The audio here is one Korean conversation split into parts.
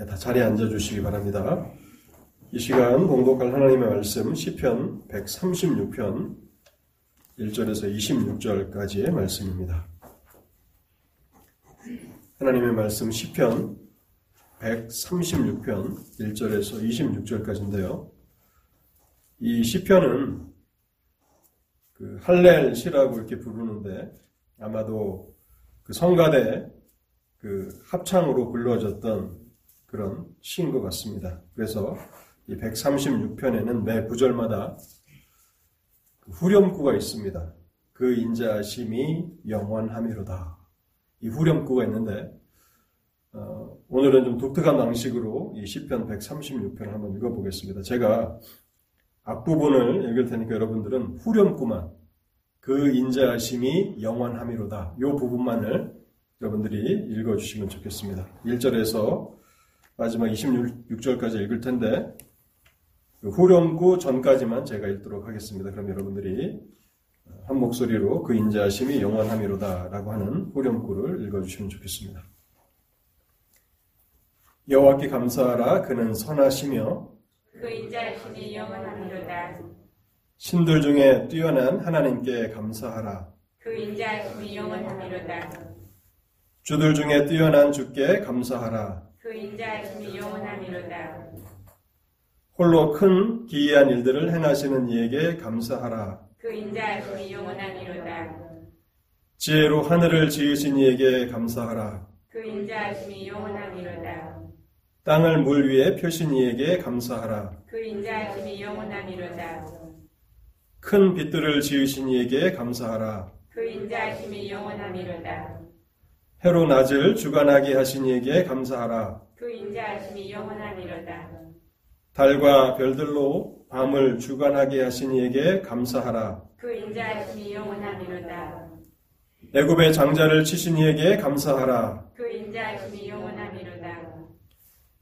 네, 다 자리에 앉아 주시기 바랍니다. 이 시간 공독할 하나님의 말씀 시편 136편 1절에서 26절까지의 말씀입니다. 하나님의 말씀 시편 136편 1절에서 26절까지인데요. 이 시편은 그 할렐 시라고 이렇게 부르는데 아마도 그 성가대 그 합창으로 불러졌던 그런 시인 것 같습니다. 그래서 이 136편에는 매 구절마다 그 후렴구가 있습니다. 그 인자심이 영원함이로다. 이 후렴구가 있는데 어, 오늘은 좀 독특한 방식으로 이 시편 136편을 한번 읽어보겠습니다. 제가 앞부분을 읽을 테니까 여러분들은 후렴구만 그 인자심이 영원함이로다. 이 부분만을 여러분들이 읽어주시면 좋겠습니다. 1절에서 마지막 26절까지 읽을 텐데 그 후렴구 전까지만 제가 읽도록 하겠습니다. 그럼 여러분들이 한 목소리로 그 인자심이 영원함이로다라고 하는 후렴구를 읽어주시면 좋겠습니다. 여호와께 감사하라 그는 선하시며 그 인자심이 영원함이로다. 신들 중에 뛰어난 하나님께 감사하라 그 인자심이 영원함이로다. 주들 중에 뛰어난 주께 감사하라 그 인자심이. 홀로 큰 기이한 일들을 행하시는 이에게 감사하라 그 인자심이 영원함이로다. 지혜로 하늘을 지으신 이에게 감사하라 그 인자심이. 땅을 물 위에 펴신 이에게 감사하라 그 인자심이. 큰 빛들을 지으신 이에게 감사하라 그 인자심이 영원함이로다. 해로 낮을 주관하게 하신 이에게 감사하라 그 인자심이 영원함이로다. 달과 별들로 밤을 주관하게 하신 이에게 감사하라 그 인자심이 영원함이로다. 애굽의 장자를 치신 이에게 감사하라 그 인자심이 영원함이로다.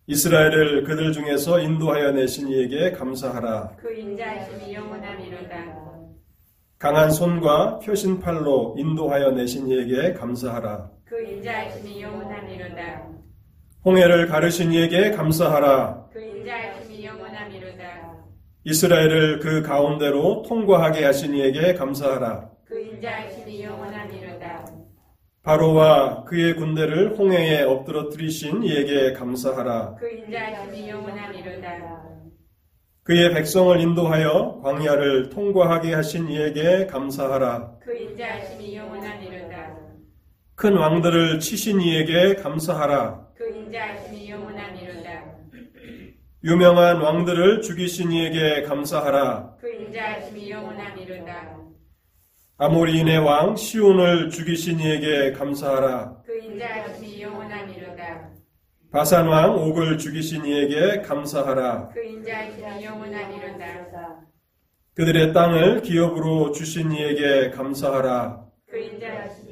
이스라엘을 그들 중에서 인도하여 내신 이에게 감사하라 그 인자심이 영원함이로다. 강한 손과 펴신 팔로 인도하여 내신 이에게 감사하라 그 인자심이 영원함이로다. 홍해를 가르신 이에게 감사하라 그 인자심이 영원함이로다. 이스라엘을 그 가운데로 통과하게 하신 이에게 감사하라 그 인자심이 영원함이로다. 바로와 그의 군대를 홍해에 엎드러뜨리신 이에게 감사하라 그 인자심이 영원함이로다. 그의 백성을 인도하여 광야를 통과하게 하신 이에게 감사하라 그 인자심이 영원함이로다. 큰 왕들을 치신 이에게 감사하라 그 인자심이 영원함이로다. 유명한 왕들을 죽이신 이에게 감사하라 그 인자심이 영원함이로다. 아모리인의 왕 시온을 죽이신 이에게 감사하라 그 인자심이 영원함이로다. 바산 왕 옥을 죽이신 이에게 감사하라 그 인자심이 영원함이로다. 그들의 땅을 기업으로 주신 이에게 감사하라 그 인자심이 영원함이로다.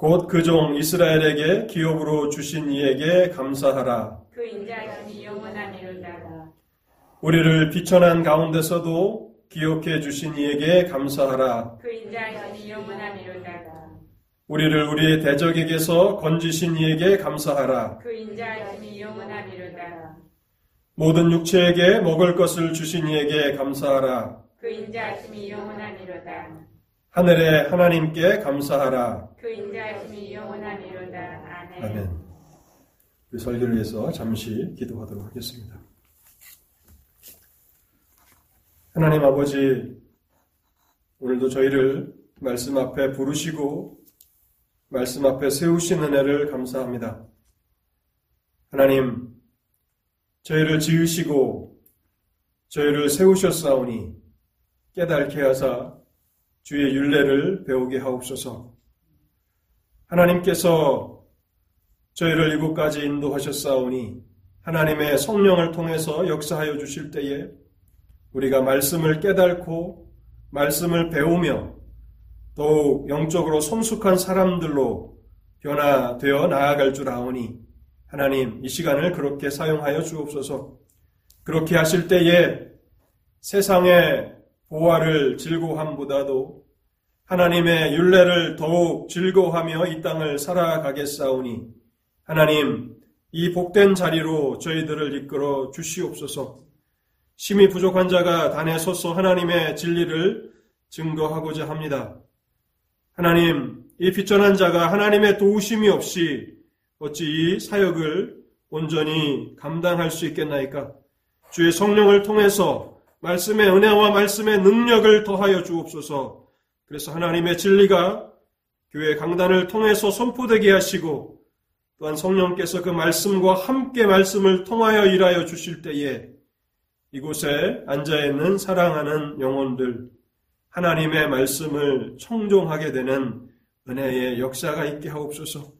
곧 그 종 이스라엘에게 기업으로 주신 이에게 감사하라 그 인자심이 영원함이로다. 우리를 비천한 가운데서도 기억해 주신 이에게 감사하라 그 인자심이 영원함이로다. 우리를 우리의 대적에게서 건지신 이에게 감사하라 그 인자심이 영원함이로다. 모든 육체에게 먹을 것을 주신 이에게 감사하라 그 인자심이 영원함이로다. 하늘의 하나님께 감사하라 그 인자심이 영원함이로다. 아멘. 아멘. 그 설교를 위해서 잠시 기도하도록 하겠습니다. 하나님 아버지, 오늘도 저희를 말씀 앞에 부르시고 말씀 앞에 세우신 은혜를 감사합니다. 하나님, 저희를 지으시고 저희를 세우셨사오니 깨닫게 하사 주의 윤례를 배우게 하옵소서. 하나님께서 저희를 이곳까지 인도하셨사오니 하나님의 성령을 통해서 역사하여 주실 때에 우리가 말씀을 깨닫고 말씀을 배우며 더욱 영적으로 성숙한 사람들로 변화되어 나아갈 줄 아오니 하나님 이 시간을 그렇게 사용하여 주옵소서. 그렇게 하실 때에 세상의 보화를 즐거함보다도 하나님의 윤례를 더욱 즐거워하며 이 땅을 살아가겠사오니 하나님 이 복된 자리로 저희들을 이끌어 주시옵소서. 심히 부족한 자가 단에 서서 하나님의 진리를 증거하고자 합니다. 하나님, 이 빚전한 자가 하나님의 도우심이 없이 어찌 이 사역을 온전히 감당할 수 있겠나이까? 주의 성령을 통해서 말씀의 은혜와 말씀의 능력을 더하여 주옵소서. 그래서 하나님의 진리가 교회 강단을 통해서 선포되게 하시고 또한 성령께서 그 말씀과 함께 말씀을 통하여 일하여 주실 때에 이곳에 앉아 있는 사랑하는 영혼들 하나님의 말씀을 청종하게 되는 은혜의 역사가 있게 하옵소서.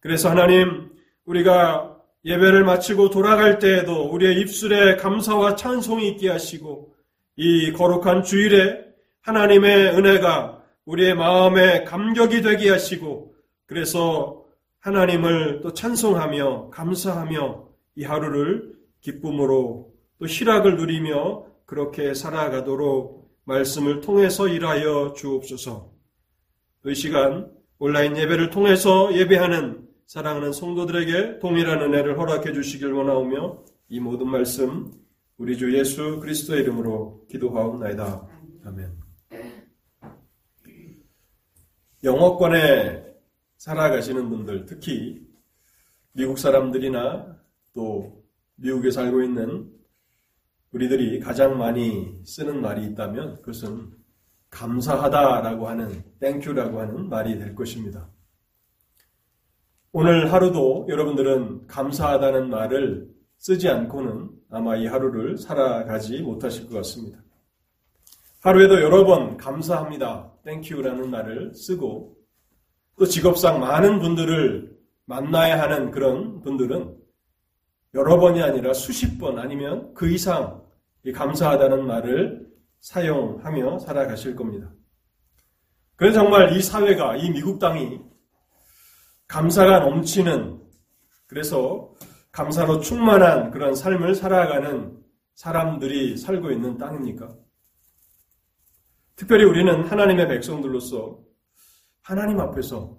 그래서 하나님 우리가 예배를 마치고 돌아갈 때에도 우리의 입술에 감사와 찬송이 있게 하시고 이 거룩한 주일에 하나님의 은혜가 우리의 마음에 감격이 되게 하시고 그래서 하나님을 또 찬송하며 감사하며 이 하루를 기쁨으로 또 희락을 누리며 그렇게 살아가도록 말씀을 통해서 일하여 주옵소서. 이 시간 온라인 예배를 통해서 예배하는 사랑하는 성도들에게 동일한 은혜를 허락해 주시길 원하오며 이 모든 말씀 우리 주 예수 그리스도의 이름으로 기도하옵나이다. 아멘. 영어권에 살아가시는 분들, 특히 미국 사람들이나 또 미국에 살고 있는 우리들이 가장 많이 쓰는 말이 있다면 그것은 감사하다라고 하는 Thank you라고 하는 말이 될 것입니다. 오늘 하루도 여러분들은 감사하다는 말을 쓰지 않고는 아마 이 하루를 살아가지 못하실 것 같습니다. 하루에도 여러 번 감사합니다. Thank you라는 말을 쓰고 또 직업상 많은 분들을 만나야 하는 그런 분들은 여러 번이 아니라 수십 번 아니면 그 이상 감사하다는 말을 사용하며 살아가실 겁니다. 그래서 정말 이 사회가, 이 미국 땅이 감사가 넘치는, 그래서 감사로 충만한 그런 삶을 살아가는 사람들이 살고 있는 땅입니까? 특별히 우리는 하나님의 백성들로서 하나님 앞에서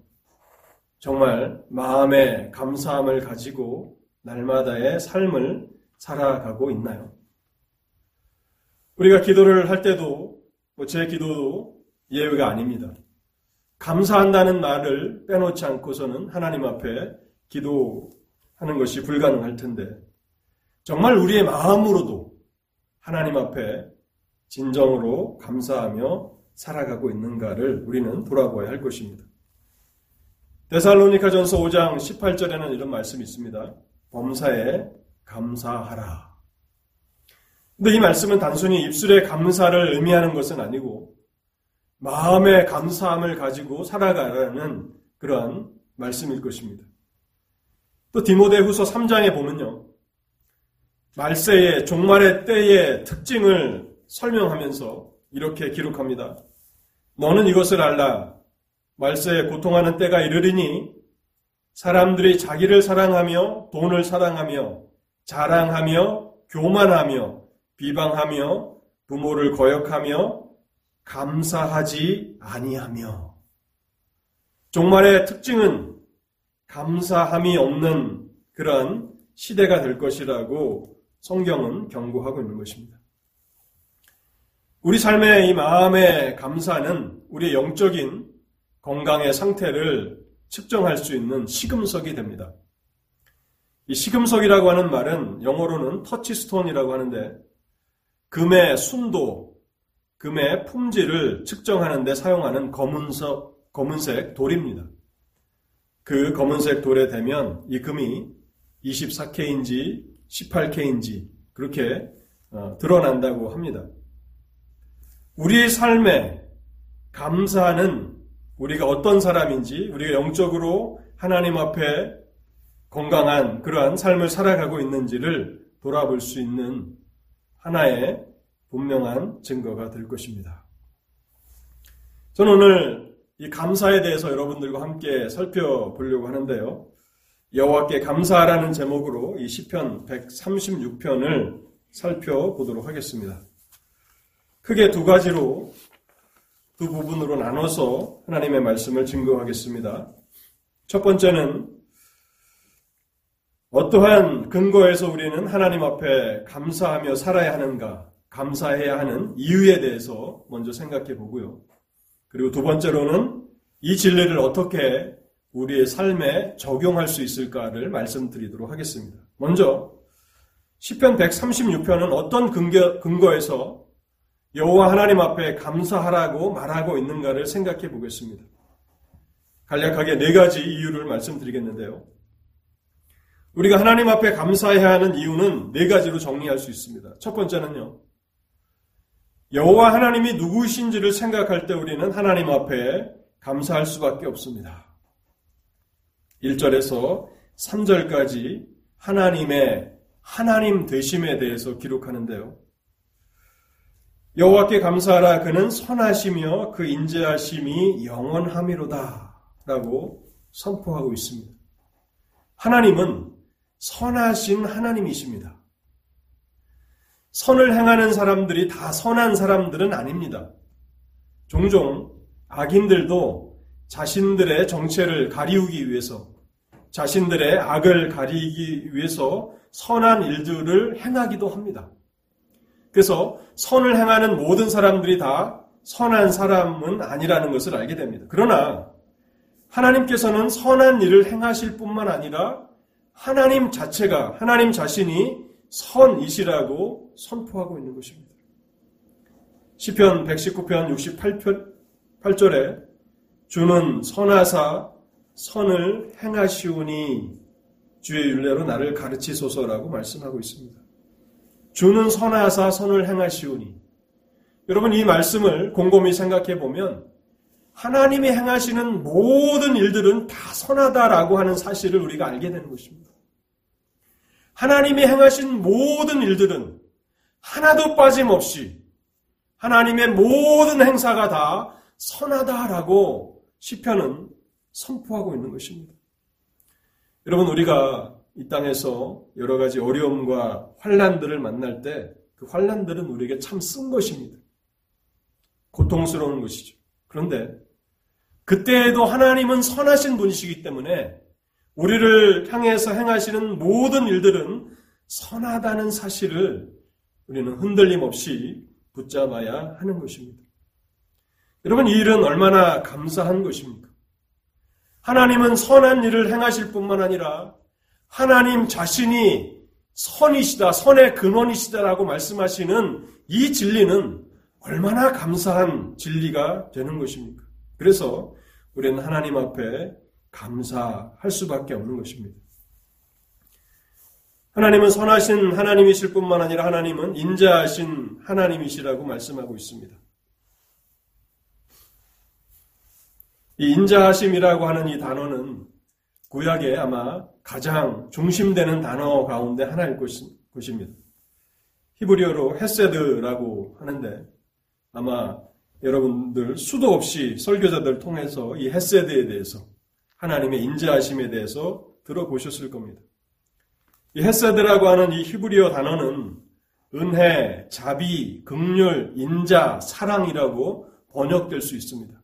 정말 마음의 감사함을 가지고 날마다의 삶을 살아가고 있나요? 우리가 기도를 할 때도 뭐제 기도도 예외가 아닙니다. 감사한다는 말을 빼놓지 않고서는 하나님 앞에 기도하는 것이 불가능할 텐데 정말 우리의 마음으로도 하나님 앞에 진정으로 감사하며 살아가고 있는가를 우리는 돌아보아야 할 것입니다. 데살로니카 전서 5장 18절에는 이런 말씀이 있습니다. 범사에 감사하라. 근데 이 말씀은 단순히 입술의 감사를 의미하는 것은 아니고 마음의 감사함을 가지고 살아가라는 그러한 말씀일 것입니다. 또 디모데 후서 3장에 보면요. 말세의 종말의 때의 특징을 설명하면서 이렇게 기록합니다. 너는 이것을 알라. 말세에 고통하는 때가 이르리니 사람들이 자기를 사랑하며 돈을 사랑하며 자랑하며 교만하며 비방하며 부모를 거역하며 감사하지 아니하며 종말의 특징은 감사함이 없는 그러한 시대가 될 것이라고 성경은 경고하고 있는 것입니다. 우리 삶의 이 마음의 감사는 우리의 영적인 건강의 상태를 측정할 수 있는 시금석이 됩니다. 이 시금석이라고 하는 말은 영어로는 터치스톤이라고 하는데 금의 순도, 금의 품질을 측정하는 데 사용하는 검은석, 검은색 돌입니다. 그 검은색 돌에 대면 이 금이 24K인지 18K인지 그렇게 어, 드러난다고 합니다. 우리의 삶에 감사하는 우리가 어떤 사람인지 우리가 영적으로 하나님 앞에 건강한 그러한 삶을 살아가고 있는지를 돌아볼 수 있는 하나의 분명한 증거가 될 것입니다. 저는 오늘 이 감사에 대해서 여러분들과 함께 살펴보려고 하는데요. 여호와께 감사하라는 제목으로 이 시편 136편을 살펴보도록 하겠습니다. 크게 두 가지로 두 부분으로 나눠서 하나님의 말씀을 증거하겠습니다. 첫 번째는 어떠한 근거에서 우리는 하나님 앞에 감사하며 살아야 하는가, 감사해야 하는 이유에 대해서 먼저 생각해 보고요. 그리고 두 번째로는 이 진리를 어떻게 우리의 삶에 적용할 수 있을까를 말씀드리도록 하겠습니다. 먼저 10편 136편은 어떤 근거, 근거에서 여호와 하나님 앞에 감사하라고 말하고 있는가를 생각해 보겠습니다. 간략하게 네 가지 이유를 말씀드리겠는데요. 우리가 하나님 앞에 감사해야 하는 이유는 네 가지로 정리할 수 있습니다. 첫 번째는요. 여호와 하나님이 누구신지를 생각할 때 우리는 하나님 앞에 감사할 수밖에 없습니다. 1절에서 3절까지 하나님의 하나님 되심에 대해서 기록하는데요. 여호와께 감사하라 그는 선하시며 그 인자하심이 영원함이로다라고 선포하고 있습니다. 하나님은 선하신 하나님이십니다. 선을 행하는 사람들이 다 선한 사람들은 아닙니다. 종종 악인들도 자신들의 정체를 가리우기 위해서 자신들의 악을 가리기 위해서 선한 일들을 행하기도 합니다. 그래서 선을 행하는 모든 사람들이 다 선한 사람은 아니라는 것을 알게 됩니다. 그러나 하나님께서는 선한 일을 행하실 뿐만 아니라 하나님 자체가, 하나님 자신이 선이시라고 선포하고 있는 것입니다. 시편 119편 68편 8절에 주는 선하사 선을 행하시오니 주의 윤례로 나를 가르치소서라고 말씀하고 있습니다. 주는 선하사 선을 행하시오니 여러분 이 말씀을 곰곰이 생각해 보면 하나님이 행하시는 모든 일들은 다 선하다라고 하는 사실을 우리가 알게 되는 것입니다. 하나님이 행하신 모든 일들은 하나도 빠짐없이 하나님의 모든 행사가 다 선하다라고 시편은 선포하고 있는 것입니다. 여러분 우리가 이 땅에서 여러 가지 어려움과 환란들을 만날 때 그 환란들은 우리에게 참 쓴 것입니다. 고통스러운 것이죠. 그런데 그때에도 하나님은 선하신 분이시기 때문에 우리를 향해서 행하시는 모든 일들은 선하다는 사실을 우리는 흔들림 없이 붙잡아야 하는 것입니다. 여러분, 이 일은 얼마나 감사한 것입니까? 하나님은 선한 일을 행하실 뿐만 아니라 하나님 자신이 선이시다, 선의 근원이시다라고 말씀하시는 이 진리는 얼마나 감사한 진리가 되는 것입니까? 그래서 우리는 하나님 앞에 감사할 수밖에 없는 것입니다. 하나님은 선하신 하나님이실 뿐만 아니라 하나님은 인자하신 하나님이시라고 말씀하고 있습니다. 이 인자하심이라고 하는 이 단어는 구약에 아마 가장 중심되는 단어 가운데 하나일 것입니다. 히브리어로 헤세드라고 하는데 아마 여러분들 수도 없이 설교자들 통해서 이 헤세드에 대해서 하나님의 인자하심에 대해서 들어보셨을 겁니다. 이 헤세드라고 하는 이 히브리어 단어는 은혜, 자비, 극률, 인자, 사랑이라고 번역될 수 있습니다.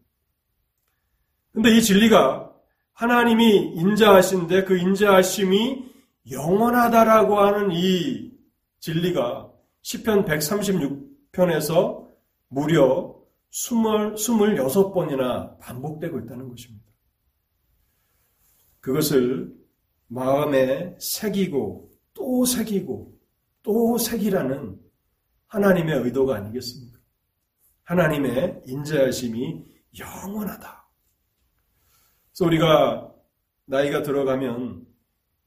근데 이 진리가 하나님이 인자하신데 그 인자하심이 영원하다라고 하는 이 진리가 시편 136편에서 무려 26번이나 반복되고 있다는 것입니다. 그것을 마음에 새기고 또 새기고 또 새기라는 하나님의 의도가 아니겠습니까? 하나님의 인자하심이 영원하다. 그래서 우리가 나이가 들어가면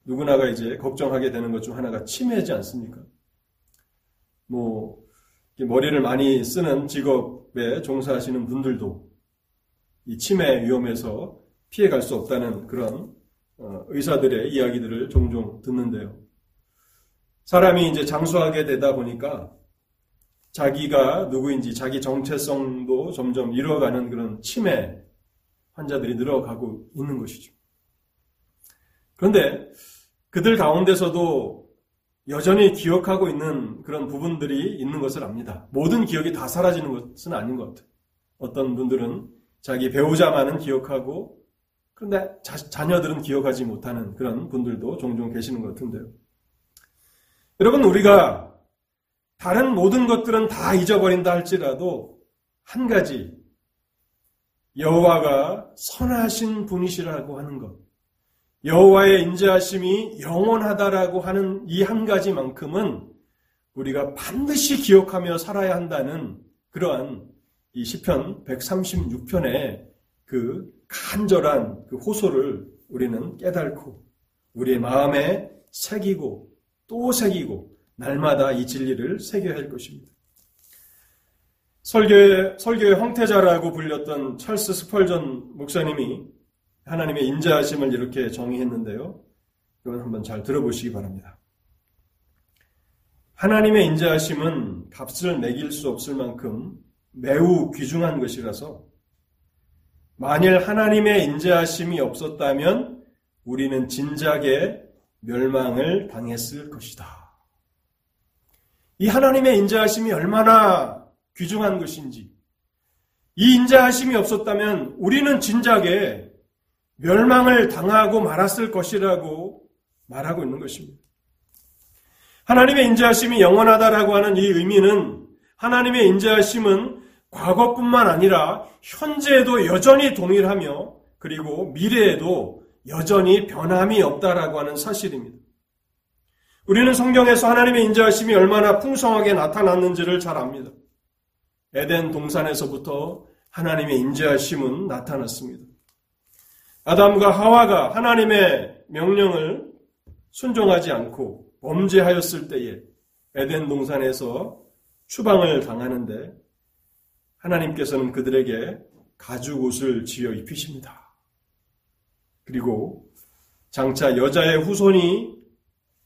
누구나가 이제 걱정하게 되는 것 중 하나가 치매지 않습니까? 뭐 머리를 많이 쓰는 직업에 종사하시는 분들도 이 치매 위험에서 피해갈 수 없다는 그런 어, 의사들의 이야기들을 종종 듣는데요. 사람이 이제 장수하게 되다 보니까 자기가 누구인지 자기 정체성도 점점 잃어가는 그런 치매 환자들이 늘어가고 있는 것이죠. 그런데 그들 가운데서도 여전히 기억하고 있는 그런 부분들이 있는 것을 압니다. 모든 기억이 다 사라지는 것은 아닌 것 같아요. 어떤 분들은 자기 배우자만은 기억하고 그런데 자, 녀들은 기억하지 못하는 그런 분들도 종종 계시는 것 같은데요. 여러분, 우리가 다른 모든 것들은 다 잊어버린다 할지라도 한 가지 여호와가 선하신 분이시라고 하는 것, 여호와의 인자하심이 영원하다라고 하는 이 한 가지만큼은 우리가 반드시 기억하며 살아야 한다는 그러한 이 시편 136편의 그 간절한 그 호소를 우리는 깨닫고 우리의 마음에 새기고 또 새기고 날마다 이 진리를 새겨야 할 것입니다. 설교의, 설교의 황태자라고 불렸던 찰스 스펄전 목사님이 하나님의 인자하심을 이렇게 정의했는데요. 이건 한번 잘 들어보시기 바랍니다. 하나님의 인자하심은 값을 매길 수 없을 만큼 매우 귀중한 것이라서 만일 하나님의 인자하심이 없었다면 우리는 진작에 멸망을 당했을 것이다. 이 하나님의 인자하심이 얼마나 귀중한 것인지, 이 인자하심이 없었다면 우리는 진작에 멸망을 당하고 말았을 것이라고 말하고 있는 것입니다. 하나님의 인자하심이 영원하다라고 하는 이 의미는 하나님의 인자하심은 과거뿐만 아니라 현재에도 여전히 동일하며 그리고 미래에도 여전히 변함이 없다라고 하는 사실입니다. 우리는 성경에서 하나님의 인자하심이 얼마나 풍성하게 나타났는지를 잘 압니다. 에덴 동산에서부터 하나님의 인자하심은 나타났습니다. 아담과 하와가 하나님의 명령을 순종하지 않고 범죄하였을 때에 에덴 동산에서 추방을 당하는데 하나님께서는 그들에게 가죽 옷을 지어 입히십니다. 그리고 장차 여자의 후손이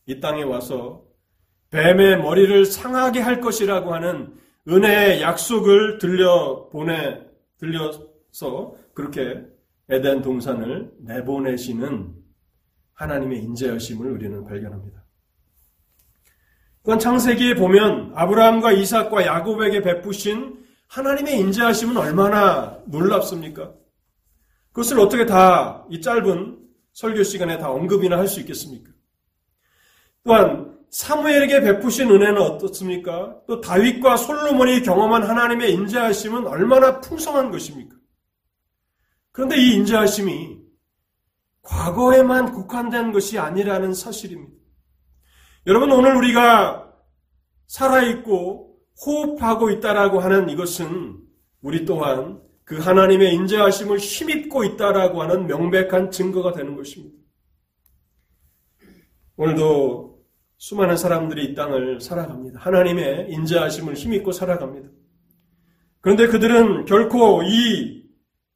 이 땅에 와서 뱀의 머리를 상하게 할 것이라고 하는 은혜의 약속을 들려 보내 들려서 그렇게 에덴 동산을 내보내시는 하나님의 인재하심을 우리는 발견합니다. 또한 창세기에 보면 아브라함과 이삭과 야곱에게 베푸신 하나님의 인재하심은 얼마나 놀랍습니까? 그것을 어떻게 다 이 짧은 설교 시간에 다 언급이나 할 수 있겠습니까? 또한 사무엘에게 베푸신 은혜는 어떻습니까? 또 다윗과 솔로몬이 경험한 하나님의 인자하심은 얼마나 풍성한 것입니까? 그런데 이 인자하심이 과거에만 국한된 것이 아니라는 사실입니다. 여러분 오늘 우리가 살아있고 호흡하고 있다라고 하는 이것은 우리 또한 그 하나님의 인자하심을 힘입고 있다라고 하는 명백한 증거가 되는 것입니다. 오늘도 수많은 사람들이 이 땅을 살아갑니다. 하나님의 인자하심을 힘입고 살아갑니다. 그런데 그들은 결코 이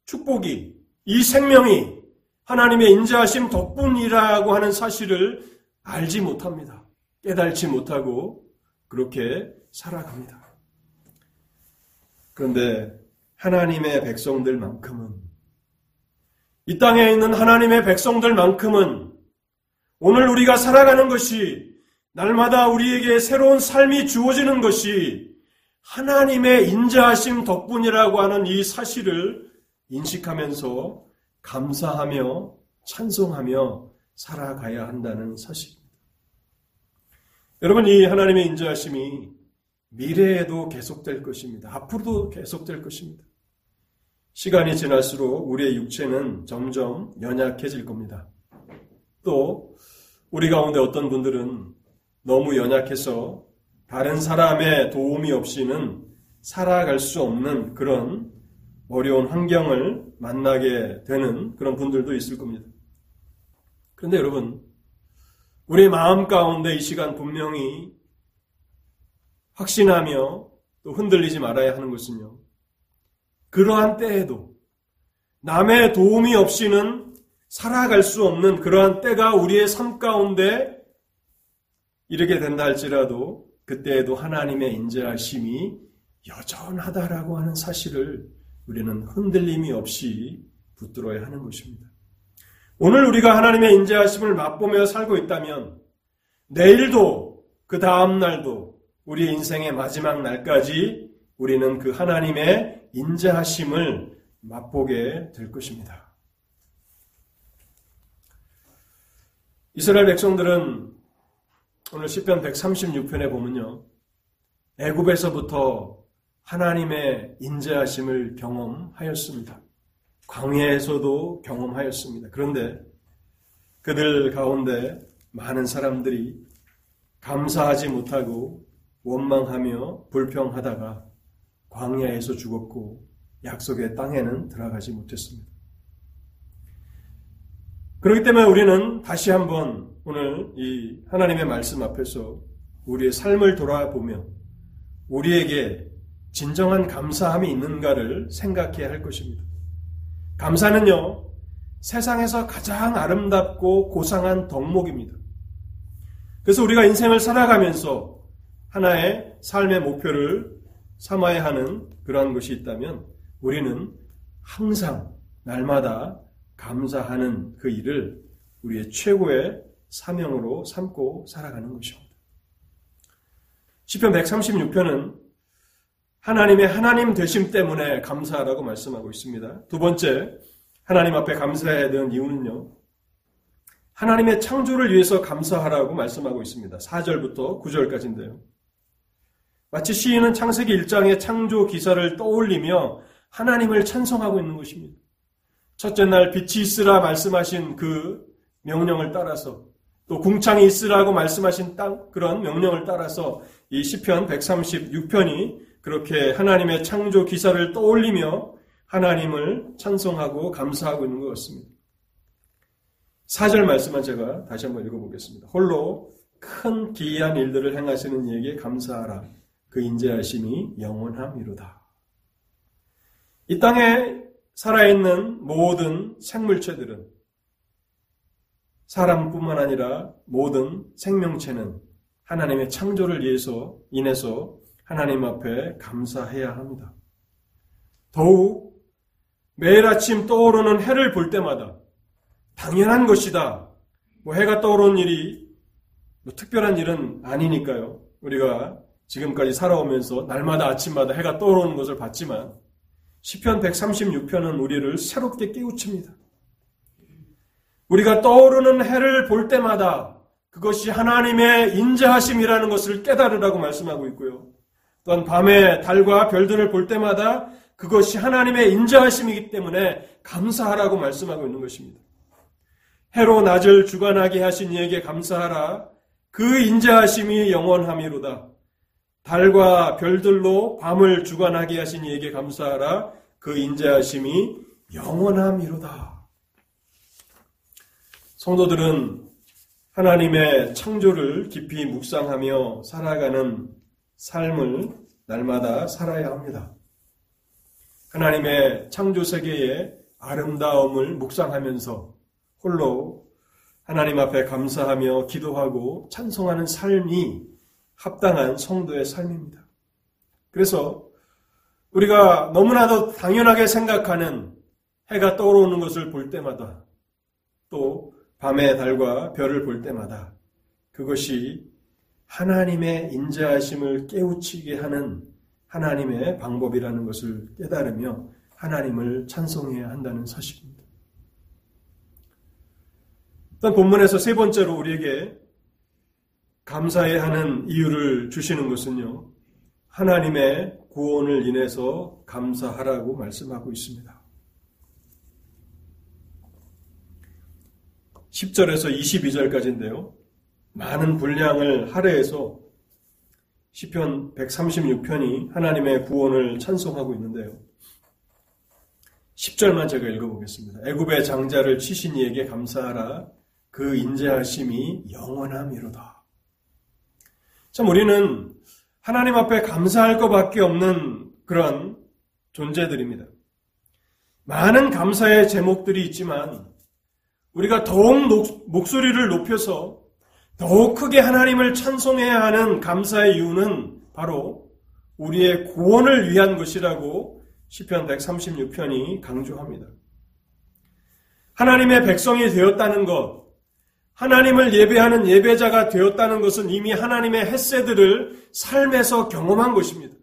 축복이, 이 생명이 하나님의 인자하심 덕분이라고 하는 사실을 알지 못합니다. 깨달지 못하고 그렇게 살아갑니다. 그런데 하나님의 백성들만큼은 이 땅에 있는 하나님의 백성들만큼은 오늘 우리가 살아가는 것이 날마다 우리에게 새로운 삶이 주어지는 것이 하나님의 인자하심 덕분이라고 하는 이 사실을 인식하면서 감사하며 찬송하며 살아가야 한다는 사실입니다. 여러분, 이 하나님의 인자하심이 미래에도 계속될 것입니다. 앞으로도 계속될 것입니다. 시간이 지날수록 우리의 육체는 점점 연약해질 겁니다. 또 우리 가운데 어떤 분들은 너무 연약해서 다른 사람의 도움이 없이는 살아갈 수 없는 그런 어려운 환경을 만나게 되는 그런 분들도 있을 겁니다. 그런데 여러분, 우리 마음 가운데 이 시간 분명히 확신하며 또 흔들리지 말아야 하는 것은요. 그러한 때에도 남의 도움이 없이는 살아갈 수 없는 그러한 때가 우리의 삶 가운데 이르게 된다 할지라도 그때에도 하나님의 인자하심이 여전하다라고 하는 사실을 우리는 흔들림이 없이 붙들어야 하는 것입니다. 오늘 우리가 하나님의 인자하심을 맛보며 살고 있다면 내일도 그 다음 날도 우리 인생의 마지막 날까지 우리는 그 하나님의 인자하심을 맛보게 될 것입니다. 이스라엘 백성들은 오늘 시편 136편에 보면요. 애굽에서부터 하나님의 인재하심을 경험하였습니다. 광야에서도 경험하였습니다. 그런데 그들 가운데 많은 사람들이 감사하지 못하고 원망하며 불평하다가 광야에서 죽었고 약속의 땅에는 들어가지 못했습니다. 그렇기 때문에 우리는 다시 한번 오늘 이 하나님의 말씀 앞에서 우리의 삶을 돌아보며 우리에게 진정한 감사함이 있는가를 생각해야 할 것입니다. 감사는요, 세상에서 가장 아름답고 고상한 덕목입니다. 그래서 우리가 인생을 살아가면서 하나의 삶의 목표를 삼아야 하는 그러한 것이 있다면 우리는 항상 날마다 감사하는 그 일을 우리의 최고의 사명으로 삼고 살아가는 것입니다. 시편 136편은 하나님의 하나님 되심 때문에 감사하라고 말씀하고 있습니다. 두 번째, 하나님 앞에 감사해야 되는 이유는요. 하나님의 창조를 위해서 감사하라고 말씀하고 있습니다. 4절부터 9절까지인데요. 마치 시인은 창세기 1장의 창조 기사를 떠올리며 하나님을 찬송하고 있는 것입니다. 첫째 날 빛이 있으라 말씀하신 그 명령을 따라서 또 궁창이 있으라고 말씀하신 땅 그런 명령을 따라서 이 시편 136편이 그렇게 하나님의 창조 기사를 떠올리며 하나님을 찬송하고 감사하고 있는 것 같습니다. 4절 말씀만 제가 다시 한번 읽어보겠습니다. 홀로 큰 기이한 일들을 행하시는 이에게 감사하라. 그 인재하심이 영원함이로다. 이 땅에 살아있는 모든 생물체들은 사람뿐만 아니라 모든 생명체는 하나님의 창조를 위해서 인해서 하나님 앞에 감사해야 합니다. 더욱 매일 아침 떠오르는 해를 볼 때마다 당연한 것이다. 뭐 해가 떠오르는 일이 뭐 특별한 일은 아니니까요. 우리가 지금까지 살아오면서 날마다 아침마다 해가 떠오르는 것을 봤지만 시편 136편은 우리를 새롭게 깨우칩니다. 우리가 떠오르는 해를 볼 때마다 그것이 하나님의 인자하심이라는 것을 깨달으라고 말씀하고 있고요. 또한 밤에 달과 별들을 볼 때마다 그것이 하나님의 인자하심이기 때문에 감사하라고 말씀하고 있는 것입니다. 해로 낮을 주관하게 하신 이에게 감사하라. 그 인자하심이 영원함이로다. 달과 별들로 밤을 주관하게 하신 이에게 감사하라. 그 인자하심이 영원함이로다. 성도들은 하나님의 창조를 깊이 묵상하며 살아가는 삶을 날마다 살아야 합니다. 하나님의 창조 세계의 아름다움을 묵상하면서 홀로 하나님 앞에 감사하며 기도하고 찬송하는 삶이 합당한 성도의 삶입니다. 그래서 우리가 너무나도 당연하게 생각하는 해가 떠오르는 것을 볼 때마다 또 밤의 달과 별을 볼 때마다 그것이 하나님의 인자하심을 깨우치게 하는 하나님의 방법이라는 것을 깨달으며 하나님을 찬송해야 한다는 사실입니다. 일단 본문에서 세 번째로 우리에게 감사해야 하는 이유를 주시는 것은요. 하나님의 구원을 인해서 감사하라고 말씀하고 있습니다. 10절에서 22절까지인데요. 많은 분량을 할애해서 시편 136편이 하나님의 구원을 찬송하고 있는데요. 10절만 제가 읽어보겠습니다. 애굽의 장자를 치신 이에게 감사하라. 그 인자하심이 영원함이로다. 참 우리는 하나님 앞에 감사할 것밖에 없는 그런 존재들입니다. 많은 감사의 제목들이 있지만 우리가 더욱 목소리를 높여서 더욱 크게 하나님을 찬송해야 하는 감사의 이유는 바로 우리의 구원을 위한 것이라고 시편 136편이 강조합니다. 하나님의 백성이 되었다는 것, 하나님을 예배하는 예배자가 되었다는 것은 이미 하나님의 햇새들을 삶에서 경험한 것입니다.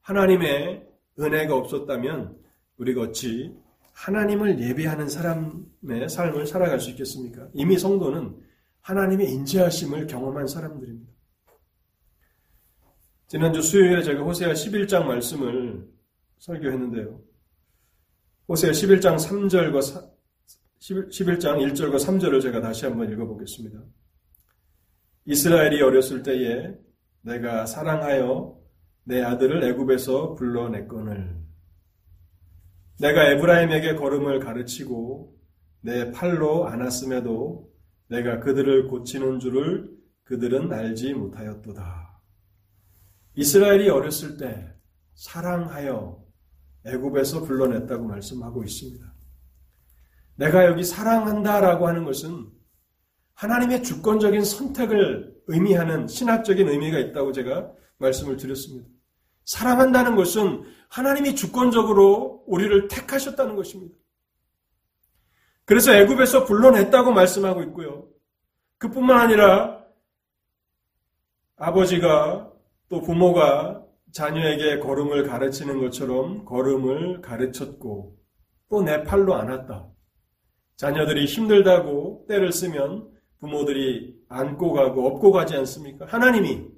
하나님의 은혜가 없었다면 우리가 어찌 하나님을 예배하는 사람의 삶을 살아갈 수 있겠습니까? 이미 성도는 하나님의 인지하심을 경험한 사람들입니다. 지난주 수요일에 제가 호세아 11장 말씀을 설교했는데요. 호세아 11장 3절과 11장 1절과 3절을 제가 다시 한번 읽어보겠습니다. 이스라엘이 어렸을 때에 내가 사랑하여 내 아들을 애굽에서 불러냈거늘 내가 에브라임에게 걸음을 가르치고 내 팔로 안았음에도 내가 그들을 고치는 줄을 그들은 알지 못하였도다. 이스라엘이 어렸을 때 사랑하여 애굽에서 불러냈다고 말씀하고 있습니다. 내가 여기 사랑한다라고 하는 것은 하나님의 주권적인 선택을 의미하는 신학적인 의미가 있다고 제가 말씀을 드렸습니다. 사랑한다는 것은 하나님이 주권적으로 우리를 택하셨다는 것입니다. 그래서 애굽에서 불러냈다고 말씀하고 있고요. 그뿐만 아니라 아버지가 또 부모가 자녀에게 걸음을 가르치는 것처럼 걸음을 가르쳤고 또 내 팔로 안았다. 자녀들이 힘들다고 때를 쓰면 부모들이 안고 가고 업고 가지 않습니까? 하나님이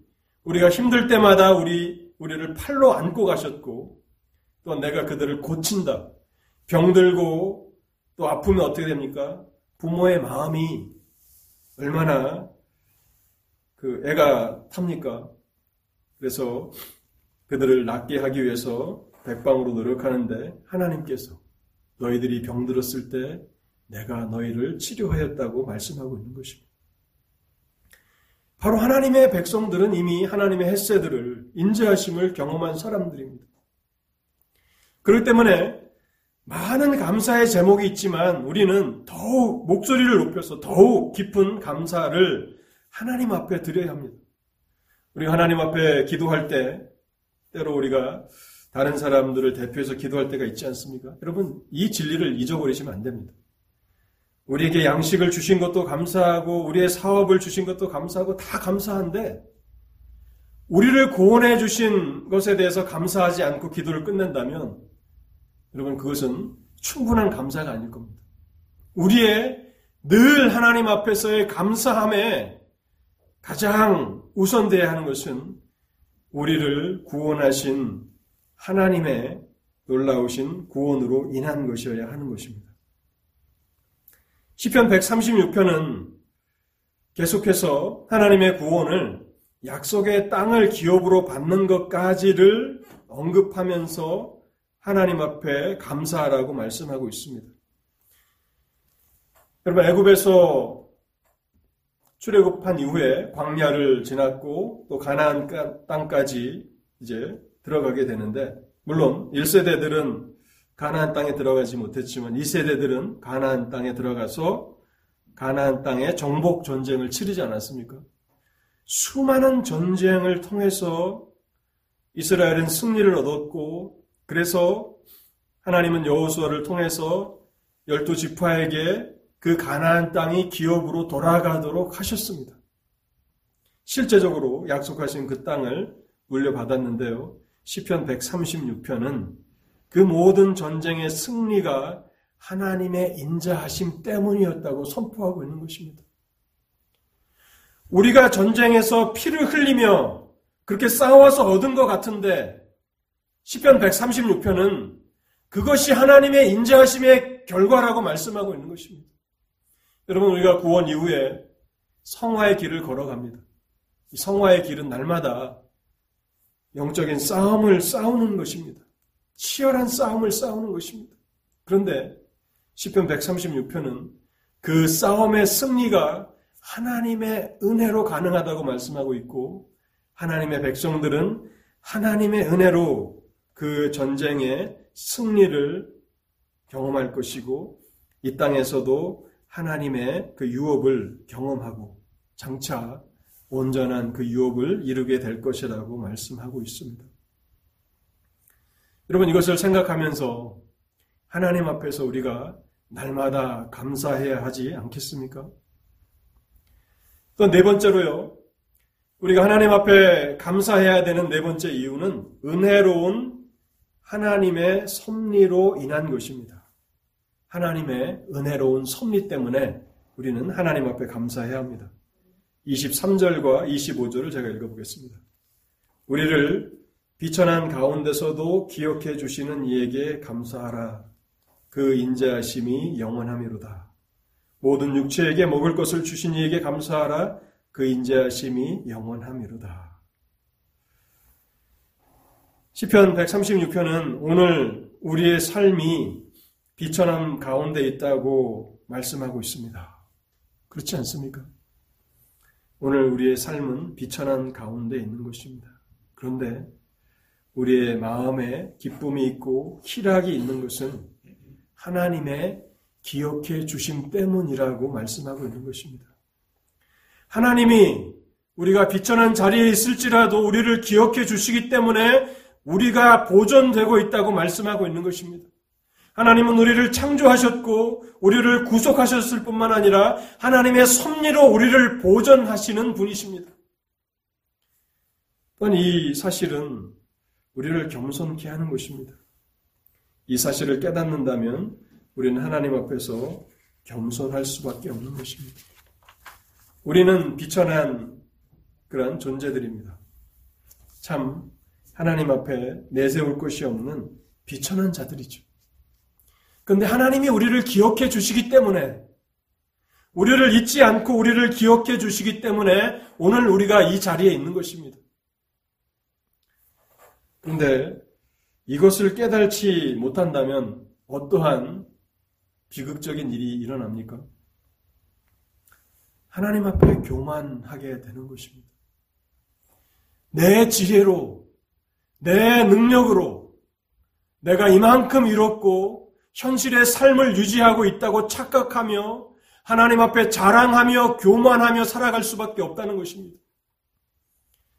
우리가 힘들 때마다 우리 우리를 팔로 안고 가셨고 또 내가 그들을 고친다. 병들고 또 아프면 어떻게 됩니까? 부모의 마음이 얼마나 그 애가 탑니까? 그래서 그들을 낫게 하기 위해서 백방으로 노력하는데 하나님께서 너희들이 병들었을 때 내가 너희를 치료하였다고 말씀하고 있는 것입니다. 바로 하나님의 백성들은 이미 하나님의 햇새들을 인지하심을 경험한 사람들입니다. 그렇기 때문에 많은 감사의 제목이 있지만 우리는 더욱 목소리를 높여서 더욱 깊은 감사를 하나님 앞에 드려야 합니다. 우리가 하나님 앞에 기도할 때 때로 우리가 다른 사람들을 대표해서 기도할 때가 있지 않습니까? 여러분 이 진리를 잊어버리시면 안 됩니다. 우리에게 양식을 주신 것도 감사하고 우리의 사업을 주신 것도 감사하고 다 감사한데 우리를 구원해 주신 것에 대해서 감사하지 않고 기도를 끝낸다면 여러분 그것은 충분한 감사가 아닐 겁니다. 우리의 늘 하나님 앞에서의 감사함에 가장 우선돼야 하는 것은 우리를 구원하신 하나님의 놀라우신 구원으로 인한 것이어야 하는 것입니다. 시편 136편은 계속해서 하나님의 구원을 약속의 땅을 기업으로 받는 것까지를 언급하면서 하나님 앞에 감사하라고 말씀하고 있습니다. 여러분 애굽에서 출애굽한 이후에 광야를 지났고 또 가나안 땅까지 이제 들어가게 되는데 물론 1세대들은 가나안 땅에 들어가지 못했지만 2세대들은 가나안 땅에 들어가서 가나안 땅에 정복 전쟁을 치르지 않았습니까? 수많은 전쟁을 통해서 이스라엘은 승리를 얻었고 그래서 하나님은 여호수아를 통해서 열두 지파에게 그 가나안 땅이 기업으로 돌아가도록 하셨습니다. 실제적으로 약속하신 그 땅을 물려받았는데요. 시편 136편은 그 모든 전쟁의 승리가 하나님의 인자하심 때문이었다고 선포하고 있는 것입니다. 우리가 전쟁에서 피를 흘리며 그렇게 싸워서 얻은 것 같은데 시편 136편은 그것이 하나님의 인자하심의 결과라고 말씀하고 있는 것입니다. 여러분 우리가 구원 이후에 성화의 길을 걸어갑니다. 성화의 길은 날마다 영적인 싸움을 싸우는 것입니다. 치열한 싸움을 싸우는 것입니다. 그런데 시편 136편은 그 싸움의 승리가 하나님의 은혜로 가능하다고 말씀하고 있고 하나님의 백성들은 하나님의 은혜로 그 전쟁의 승리를 경험할 것이고 이 땅에서도 하나님의 그 유업을 경험하고 장차 온전한 그 유업을 이루게 될 것이라고 말씀하고 있습니다. 여러분 이것을 생각하면서 하나님 앞에서 우리가 날마다 감사해야 하지 않겠습니까? 또 네 번째로요. 우리가 하나님 앞에 감사해야 되는 네 번째 이유는 은혜로운 하나님의 섭리로 인한 것입니다. 하나님의 은혜로운 섭리 때문에 우리는 하나님 앞에 감사해야 합니다. 23절과 25절을 제가 읽어보겠습니다. 우리를 비천한 가운데서도 기억해 주시는 이에게 감사하라. 그 인자하심이 영원함이로다. 모든 육체에게 먹을 것을 주신 이에게 감사하라. 그 인자하심이 영원함이로다. 시편 136편은 오늘 우리의 삶이 비천함 가운데 있다고 말씀하고 있습니다. 그렇지 않습니까? 오늘 우리의 삶은 비천한 가운데 있는 것입니다. 그런데 우리의 마음에 기쁨이 있고 희락이 있는 것은 하나님의 기억해 주심 때문이라고 말씀하고 있는 것입니다. 하나님이 우리가 비천한 자리에 있을지라도 우리를 기억해 주시기 때문에 우리가 보존되고 있다고 말씀하고 있는 것입니다. 하나님은 우리를 창조하셨고 우리를 구속하셨을 뿐만 아니라 하나님의 섭리로 우리를 보존하시는 분이십니다. 또한 이 사실은 우리를 겸손케 하는 것입니다. 이 사실을 깨닫는다면 우리는 하나님 앞에서 겸손할 수밖에 없는 것입니다. 우리는 비천한 그러한 존재들입니다. 참 하나님 앞에 내세울 것이 없는 비천한 자들이죠. 그런데 하나님이 우리를 기억해 주시기 때문에 우리를 잊지 않고 우리를 기억해 주시기 때문에 오늘 우리가 이 자리에 있는 것입니다. 그런데 이것을 깨달지 못한다면 어떠한 비극적인 일이 일어납니까? 하나님 앞에 교만하게 되는 것입니다. 내 지혜로, 내 능력으로 내가 이만큼 이뤘고 현실의 삶을 유지하고 있다고 착각하며 하나님 앞에 자랑하며 교만하며 살아갈 수밖에 없다는 것입니다.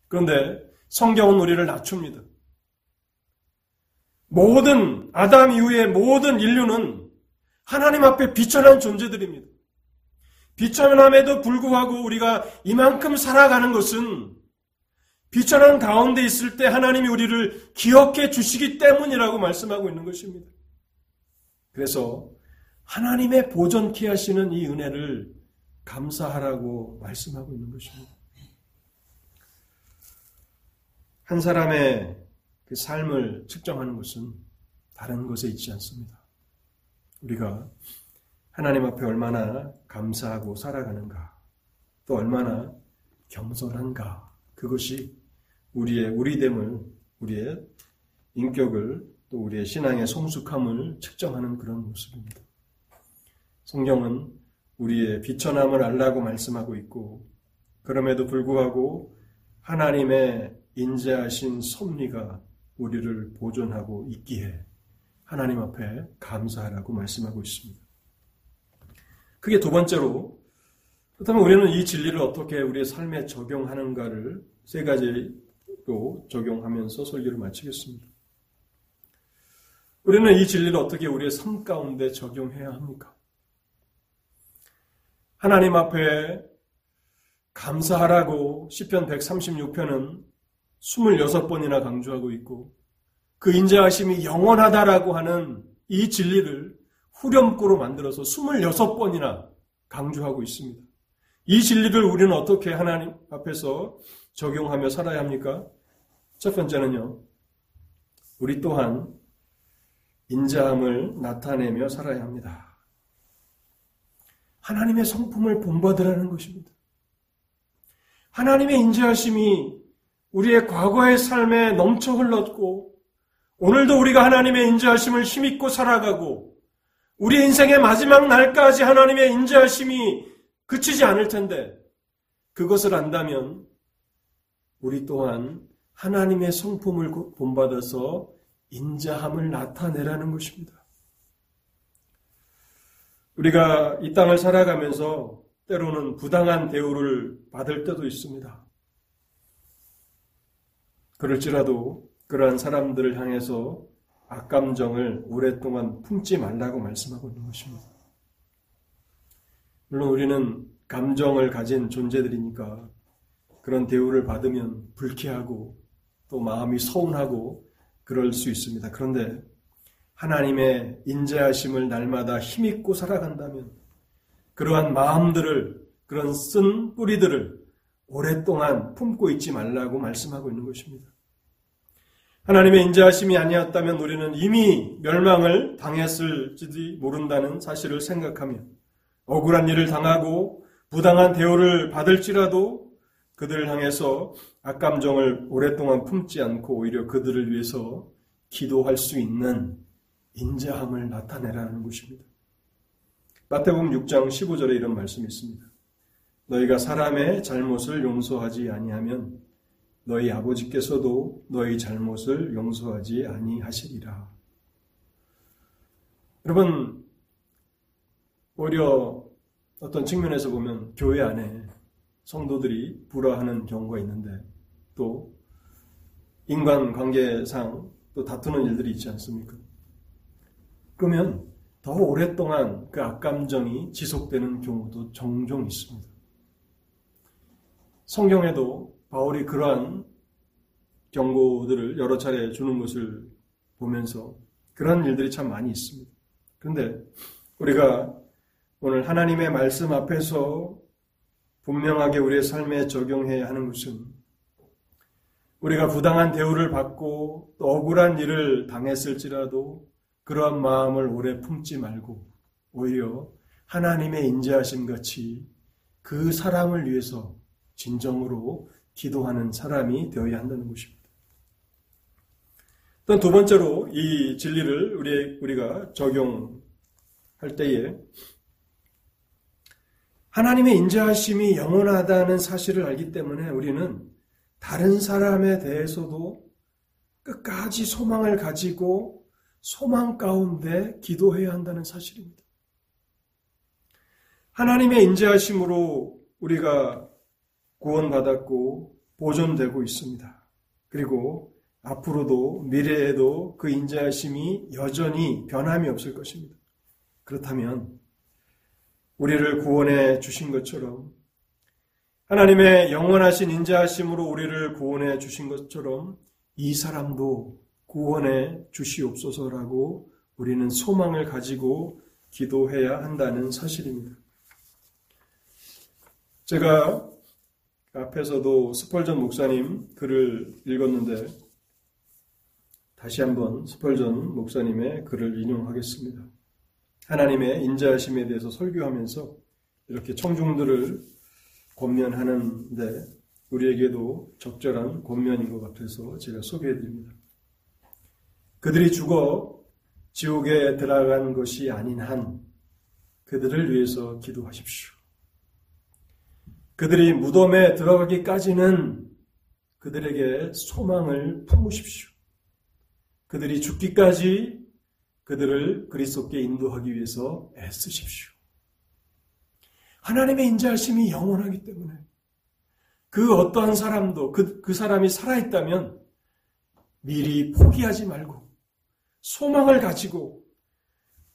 그런데 성경은 우리를 낮춥니다. 모든 아담 이후의 모든 인류는 하나님 앞에 비천한 존재들입니다. 비천함에도 불구하고 우리가 이만큼 살아가는 것은 비천한 가운데 있을 때 하나님이 우리를 기억해 주시기 때문이라고 말씀하고 있는 것입니다. 그래서 하나님의 보존케 하시는 이 은혜를 감사하라고 말씀하고 있는 것입니다. 한 사람의 그 삶을 측정하는 것은 다른 것에 있지 않습니다. 우리가 하나님 앞에 얼마나 감사하고 살아가는가, 또 얼마나 겸손한가, 그것이 우리의 우리됨을, 우리의 인격을, 또 우리의 신앙의 성숙함을 측정하는 그런 모습입니다. 성경은 우리의 비천함을 알라고 말씀하고 있고, 그럼에도 불구하고 하나님의 인자하신 섭리가 우리를 보존하고 있기에 하나님 앞에 감사하라고 말씀하고 있습니다. 그게 두 번째로 그렇다면 우리는 이 진리를 어떻게 우리의 삶에 적용하는가를 세 가지로 적용하면서 설교를 마치겠습니다. 우리는 이 진리를 어떻게 우리의 삶 가운데 적용해야 합니까? 하나님 앞에 감사하라고 시편 136편은 26번이나 강조하고 있고 그 인자하심이 영원하다라고 하는 이 진리를 후렴구로 만들어서 26번이나 강조하고 있습니다. 이 진리를 우리는 어떻게 하나님 앞에서 적용하며 살아야 합니까? 첫 번째는요. 우리 또한 인자함을 나타내며 살아야 합니다. 하나님의 성품을 본받으라는 것입니다. 하나님의 인자하심이 우리의 과거의 삶에 넘쳐 흘렀고 오늘도 우리가 하나님의 인자하심을 힘입고 살아가고 우리 인생의 마지막 날까지 하나님의 인자하심이 그치지 않을 텐데 그것을 안다면 우리 또한 하나님의 성품을 본받아서 인자함을 나타내라는 것입니다. 우리가 이 땅을 살아가면서 때로는 부당한 대우를 받을 때도 있습니다. 그럴지라도 그러한 사람들을 향해서 악감정을 오랫동안 품지 말라고 말씀하고 있는 것입니다. 물론 우리는 감정을 가진 존재들이니까 그런 대우를 받으면 불쾌하고 또 마음이 서운하고 그럴 수 있습니다. 그런데 하나님의 인자하심을 날마다 힘입고 살아간다면 그러한 마음들을 그런 쓴 뿌리들을 오랫동안 품고 있지 말라고 말씀하고 있는 것입니다. 하나님의 인자하심이 아니었다면 우리는 이미 멸망을 당했을지도 모른다는 사실을 생각하며 억울한 일을 당하고 부당한 대우를 받을지라도 그들을 향해서 악감정을 오랫동안 품지 않고 오히려 그들을 위해서 기도할 수 있는 인자함을 나타내라는 것입니다. 마태복음 6장 15절에 이런 말씀이 있습니다. 너희가 사람의 잘못을 용서하지 아니하면 너희 아버지께서도 너희 잘못을 용서하지 아니하시리라. 여러분 오히려 어떤 측면에서 보면 교회 안에 성도들이 불화하는 경우가 있는데 또 인간 관계상 또 다투는 일들이 있지 않습니까? 그러면 더 오랫동안 그 악감정이 지속되는 경우도 종종 있습니다. 성경에도 바울이 그러한 경고들을 여러 차례 주는 것을 보면서 그런 일들이 참 많이 있습니다. 그런데 우리가 오늘 하나님의 말씀 앞에서 분명하게 우리의 삶에 적용해야 하는 것은 우리가 부당한 대우를 받고 또 억울한 일을 당했을지라도 그러한 마음을 오래 품지 말고 오히려 하나님의 인자하심 같이 그 사람을 위해서 진정으로 기도하는 사람이 되어야 한다는 것입니다. 또두 번째로 이 진리를 우리, 우리가 적용할 때에 하나님의 인자하심이 영원하다는 사실을 알기 때문에 우리는 다른 사람에 대해서도 끝까지 소망을 가지고 소망 가운데 기도해야 한다는 사실입니다. 하나님의 인자하심으로 우리가 구원받았고 보존되고 있습니다. 그리고 앞으로도 미래에도 그 인자하심이 여전히 변함이 없을 것입니다. 그렇다면 우리를 구원해 주신 것처럼 하나님의 영원하신 인자하심으로 우리를 구원해 주신 것처럼 이 사람도 구원해 주시옵소서라고 우리는 소망을 가지고 기도해야 한다는 사실입니다. 제가 앞에서도 스펄전 목사님 글을 읽었는데 다시 한번 스펄전 목사님의 글을 인용하겠습니다. 하나님의 인자하심에 대해서 설교하면서 이렇게 청중들을 권면하는데 우리에게도 적절한 권면인 것 같아서 제가 소개해 드립니다. 그들이 죽어 지옥에 들어간 것이 아닌 한 그들을 위해서 기도하십시오. 그들이 무덤에 들어가기까지는 그들에게 소망을 품으십시오. 그들이 죽기까지 그들을 그리스도께 인도하기 위해서 애쓰십시오. 하나님의 인자하심이 영원하기 때문에 그 어떠한 사람도 그, 그 사람이 살아있다면 미리 포기하지 말고 소망을 가지고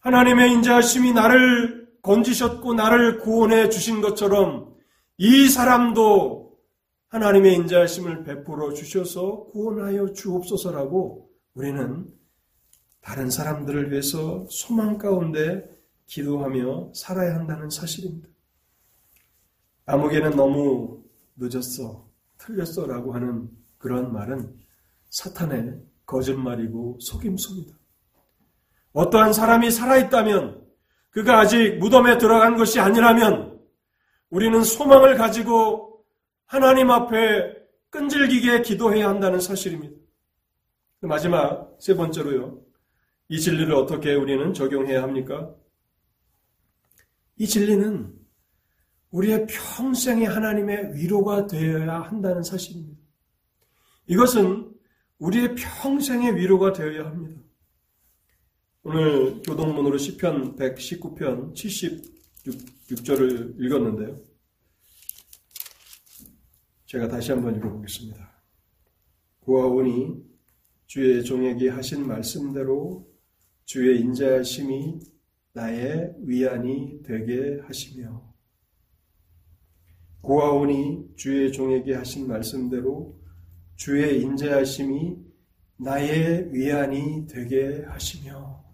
하나님의 인자하심이 나를 건지셨고 나를 구원해 주신 것처럼 이 사람도 하나님의 인자하심을 베풀어 주셔서 구원하여 주옵소서라고 우리는 다른 사람들을 위해서 소망 가운데 기도하며 살아야 한다는 사실입니다. 아무개는 너무 늦었어, 틀렸어 라고 하는 그런 말은 사탄의 거짓말이고 속임수입니다. 어떠한 사람이 살아있다면 그가 아직 무덤에 들어간 것이 아니라면 우리는 소망을 가지고 하나님 앞에 끈질기게 기도해야 한다는 사실입니다. 마지막 세 번째로요. 이 진리를 어떻게 우리는 적용해야 합니까? 이 진리는 우리의 평생의 하나님의 위로가 되어야 한다는 사실입니다. 이것은 우리의 평생의 위로가 되어야 합니다. 오늘 교동문으로 시편 119편 76절을 읽었는데요. 제가 다시 한번 읽어보겠습니다. 고아오니 주의 종에게 하신 말씀대로 주의 인자하심이 나의 위안이 되게 하시며 고아오니 주의 종에게 하신 말씀대로 주의 인자하심이 나의 위안이 되게 하시며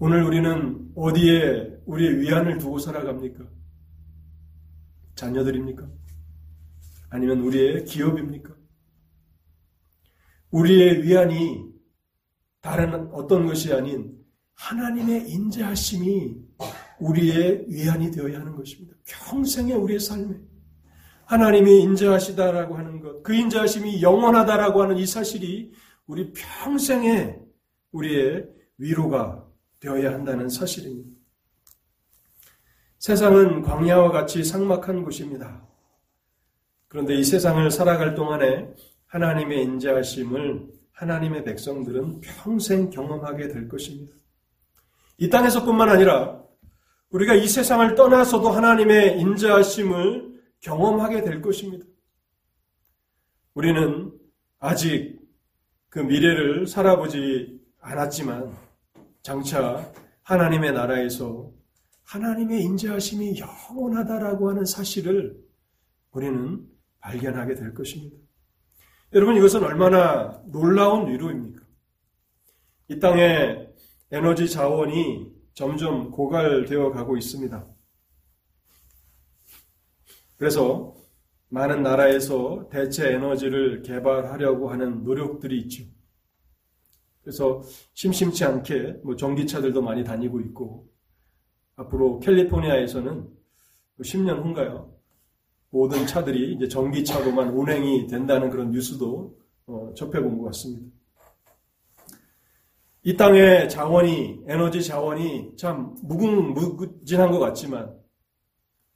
오늘 우리는 어디에 우리의 위안을 두고 살아갑니까? 자녀들입니까? 아니면 우리의 기업입니까? 우리의 위안이 다른 어떤 것이 아닌 하나님의 인자하심이 우리의 위안이 되어야 하는 것입니다. 평생의 우리의 삶에 하나님이 인자하시다라고 하는 것, 그 인자하심이 영원하다라고 하는 이 사실이 우리 평생에 우리의 위로가 되어야 한다는 사실입니다. 세상은 광야와 같이 삭막한 곳입니다. 그런데 이 세상을 살아갈 동안에 하나님의 인자하심을 하나님의 백성들은 평생 경험하게 될 것입니다. 이 땅에서뿐만 아니라 우리가 이 세상을 떠나서도 하나님의 인자하심을 경험하게 될 것입니다. 우리는 아직 그 미래를 살아보지 않았지만 장차 하나님의 나라에서 하나님의 인자하심이 영원하다라고 하는 사실을 우리는 발견하게 될 것입니다. 여러분 이것은 얼마나 놀라운 위로입니까? 이 땅에 에너지 자원이 점점 고갈되어 가고 있습니다. 그래서 많은 나라에서 대체 에너지를 개발하려고 하는 노력들이 있죠. 그래서 심심치 않게 뭐 전기차들도 많이 다니고 있고 앞으로 캘리포니아에서는 10년 뭐 후인가요? 모든 차들이 이제 전기차로만 운행이 된다는 그런 뉴스도 어, 접해본 것 같습니다. 이 땅의 자원이 에너지 자원이 참 무궁무진한 것 같지만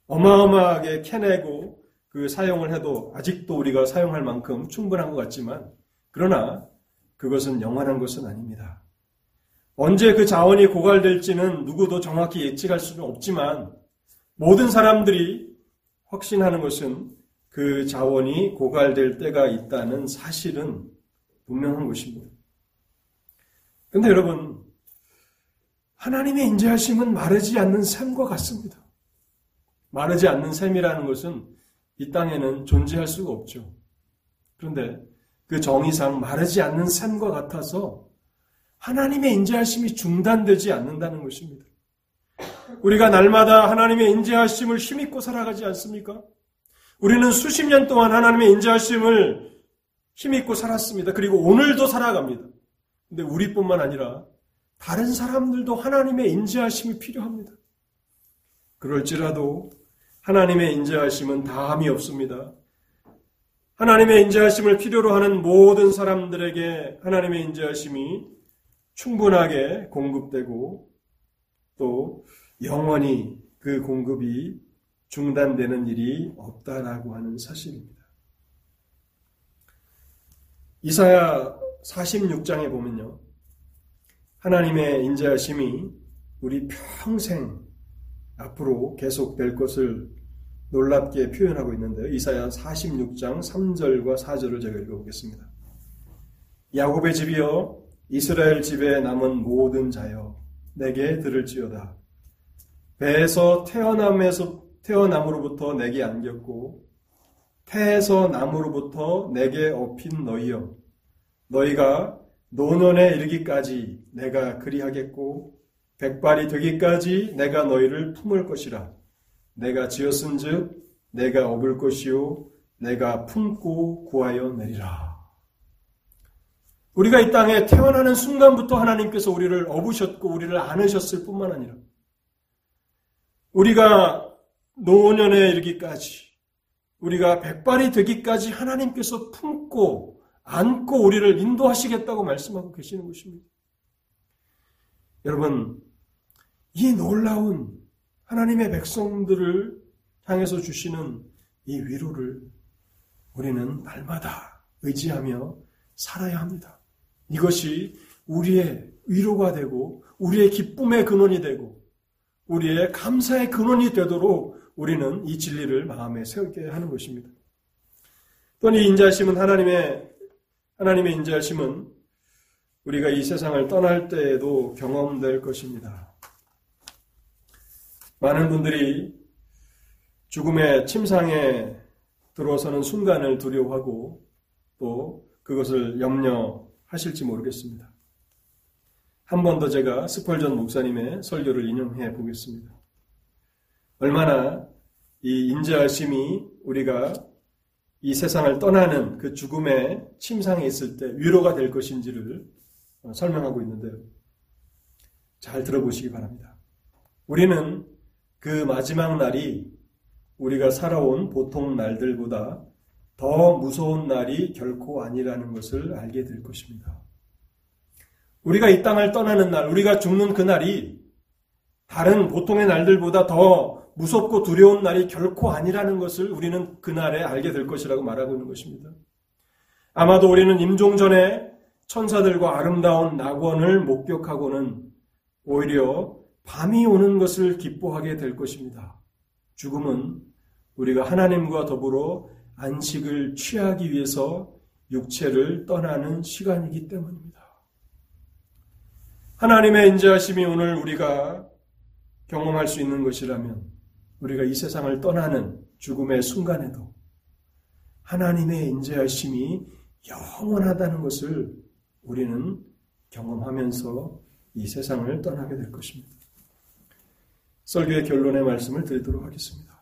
어마어마하게 캐내고 그 사용을 해도 아직도 우리가 사용할 만큼 충분한 것 같지만 그러나 그것은 영원한 것은 아닙니다. 언제 그 자원이 고갈될지는 누구도 정확히 예측할 수는 없지만 모든 사람들이 확신하는 것은 그 자원이 고갈될 때가 있다는 사실은 분명한 것입니다. 근데 여러분, 하나님의 인자하심은 마르지 않는 샘과 같습니다. 마르지 않는 샘이라는 것은 이 땅에는 존재할 수가 없죠. 그런데 그 정의상 마르지 않는 샘과 같아서 하나님의 인자하심이 중단되지 않는다는 것입니다. 우리가 날마다 하나님의 인자하심을 힘입고 살아가지 않습니까? 우리는 수십 년 동안 하나님의 인자하심을 힘입고 살았습니다. 그리고 오늘도 살아갑니다. 근데 우리뿐만 아니라 다른 사람들도 하나님의 인자하심이 필요합니다. 그럴지라도 하나님의 인자하심은 다함이 없습니다. 하나님의 인자하심을 필요로 하는 모든 사람들에게 하나님의 인자하심이 충분하게 공급되고 또 영원히 그 공급이 중단되는 일이 없다라고 하는 사실입니다. 이사야 46장에 보면요. 하나님의 인자하심이 우리 평생 앞으로 계속될 것을 놀랍게 표현하고 있는데요. 이사야 46장 3절과 4절을 제가 읽어보겠습니다. 야곱의 집이여 이스라엘 집에 남은 모든 자여 내게 들을지어다. 배에서 태어남에서 태어남으로부터 내게 안겼고 태에서 남으로부터 내게 업힌 너희여 너희가 노년에 이르기까지 내가 그리하겠고 백발이 되기까지 내가 너희를 품을 것이라 내가 지었은즉 내가 업을 것이요 내가 품고 구하여 내리라. 우리가 이 땅에 태어나는 순간부터 하나님께서 우리를 업으셨고 우리를 안으셨을 뿐만 아니라 우리가 노년에 이르기까지 우리가 백발이 되기까지 하나님께서 품고 안고 우리를 인도하시겠다고 말씀하고 계시는 것입니다. 여러분, 이 놀라운 하나님의 백성들을 향해서 주시는 이 위로를 우리는 날마다 의지하며 살아야 합니다. 이것이 우리의 위로가 되고 우리의 기쁨의 근원이 되고 우리의 감사의 근원이 되도록 우리는 이 진리를 마음에 세우게 하는 것입니다. 또한 이 인자심은 하나님의 하나님의 인자심은 우리가 이 세상을 떠날 때에도 경험될 것입니다. 많은 분들이 죽음의 침상에 들어서는 순간을 두려워하고 또 그것을 염려 하실지 모르겠습니다. 한 번 더 제가 스펄전 목사님의 설교를 인용해 보겠습니다. 얼마나 이 인자하심이 우리가 이 세상을 떠나는 그 죽음의 침상에 있을 때 위로가 될 것인지를 설명하고 있는데요. 잘 들어보시기 바랍니다. 우리는 그 마지막 날이 우리가 살아온 보통 날들보다 더 무서운 날이 결코 아니라는 것을 알게 될 것입니다. 우리가 이 땅을 떠나는 날, 우리가 죽는 그 날이 다른 보통의 날들보다 더 무섭고 두려운 날이 결코 아니라는 것을 우리는 그날에 알게 될 것이라고 말하고 있는 것입니다. 아마도 우리는 임종 전에 천사들과 아름다운 낙원을 목격하고는 오히려 밤이 오는 것을 기뻐하게 될 것입니다. 죽음은 우리가 하나님과 더불어 안식을 취하기 위해서 육체를 떠나는 시간이기 때문입니다. 하나님의 인자하심이 오늘 우리가 경험할 수 있는 것이라면 우리가 이 세상을 떠나는 죽음의 순간에도 하나님의 인자하심이 영원하다는 것을 우리는 경험하면서 이 세상을 떠나게 될 것입니다. 설교의 결론의 말씀을 드리도록 하겠습니다.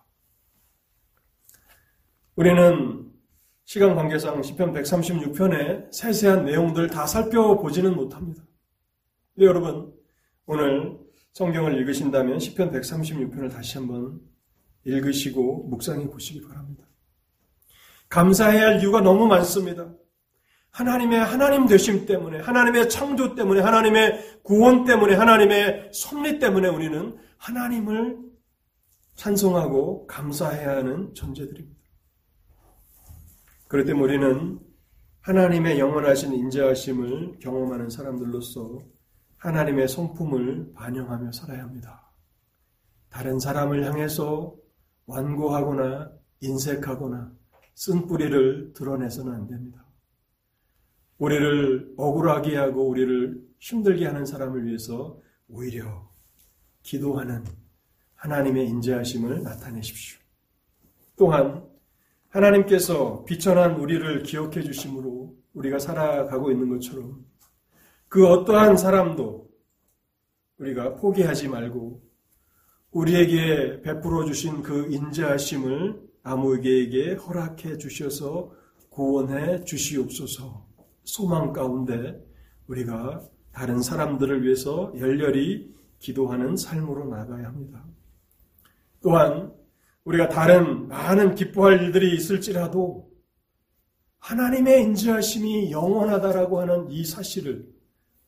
우리는 시간 관계상 10편 136편의 세세한 내용들 다 살펴보지는 못합니다. 네, 여러분, 오늘 성경을 읽으신다면 10편 136편을 다시 한번 읽으시고 묵상해 보시기 바랍니다. 감사해야 할 이유가 너무 많습니다. 하나님의 하나님 되심 때문에, 하나님의 창조 때문에, 하나님의 구원 때문에, 하나님의 섭리 때문에 우리는 하나님을 찬송하고 감사해야 하는 존재들입니다. 그럴 때 우리는 하나님의 영원하신 인자하심을 경험하는 사람들로서 하나님의 성품을 반영하며 살아야 합니다. 다른 사람을 향해서 완고하거나 인색하거나 쓴뿌리를 드러내서는 안 됩니다. 우리를 억울하게 하고 우리를 힘들게 하는 사람을 위해서 오히려 기도하는 하나님의 인자하심을 나타내십시오. 또한 하나님께서 비천한 우리를 기억해 주심으로 우리가 살아가고 있는 것처럼 그 어떠한 사람도 우리가 포기하지 말고 우리에게 베풀어 주신 그 인자하심을 아무에게 허락해 주셔서 구원해 주시옵소서 소망 가운데 우리가 다른 사람들을 위해서 열렬히 기도하는 삶으로 나가야 합니다. 또한 우리가 다른 많은 기뻐할 일들이 있을지라도 하나님의 인지하심이 영원하다라고 하는 이 사실을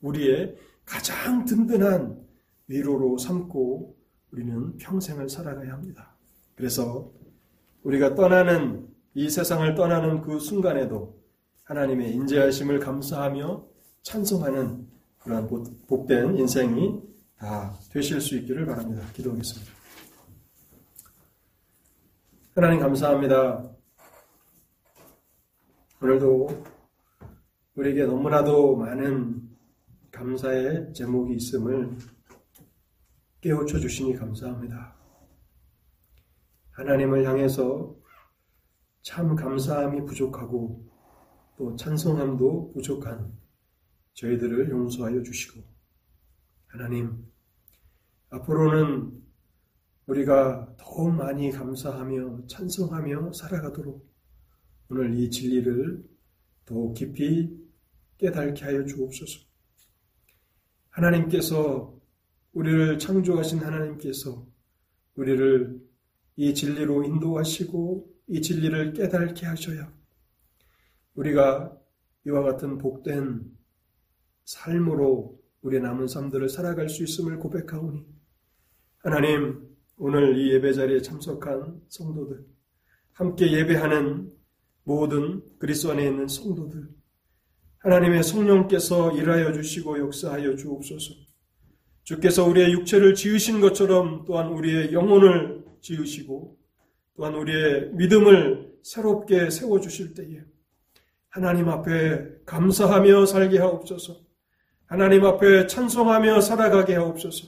우리의 가장 든든한 위로로 삼고 우리는 평생을 살아가야 합니다. 그래서 우리가 떠나는 이 세상을 떠나는 그 순간에도 하나님의 인재하심을 감사하며 찬송하는 그러한 복된 인생이 다 되실 수 있기를 바랍니다. 기도하겠습니다. 하나님 감사합니다. 오늘도 우리에게 너무나도 많은 감사의 제목이 있음을 깨우쳐 주시니 감사합니다. 하나님을 향해서 참 감사함이 부족하고 또 찬송함도 부족한 저희들을 용서하여 주시고 하나님 앞으로는 우리가 더욱 많이 감사하며 찬송하며 살아가도록 오늘 이 진리를 더욱 깊이 깨닫게 하여 주옵소서. 하나님께서 우리를 창조하신 하나님께서 우리를 이 진리로 인도하시고 이 진리를 깨닫게 하셔야 우리가 이와 같은 복된 삶으로 우리 남은 삶들을 살아갈 수 있음을 고백하오니 하나님 오늘 이 예배 자리에 참석한 성도들 함께 예배하는 모든 그리스도 안에 있는 성도들 하나님의 성령께서 일하여 주시고 역사하여 주옵소서. 주께서 우리의 육체를 지으신 것처럼 또한 우리의 영혼을 지으시고 또한 우리의 믿음을 새롭게 세워 주실 때에 하나님 앞에 감사하며 살게 하옵소서. 하나님 앞에 찬송하며 살아가게 하옵소서.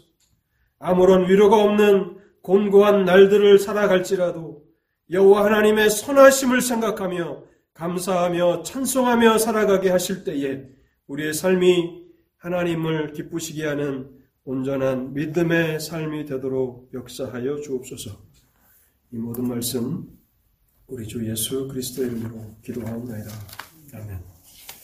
아무런 위로가 없는 곤고한 날들을 살아갈지라도 여호와 하나님의 선하심을 생각하며 감사하며 찬송하며 살아가게 하실 때에 우리의 삶이 하나님을 기쁘시게 하는 온전한 믿음의 삶이 되도록 역사하여 주옵소서. 이 모든 말씀 우리 주 예수 그리스도의 이름으로 기도하옵나이다.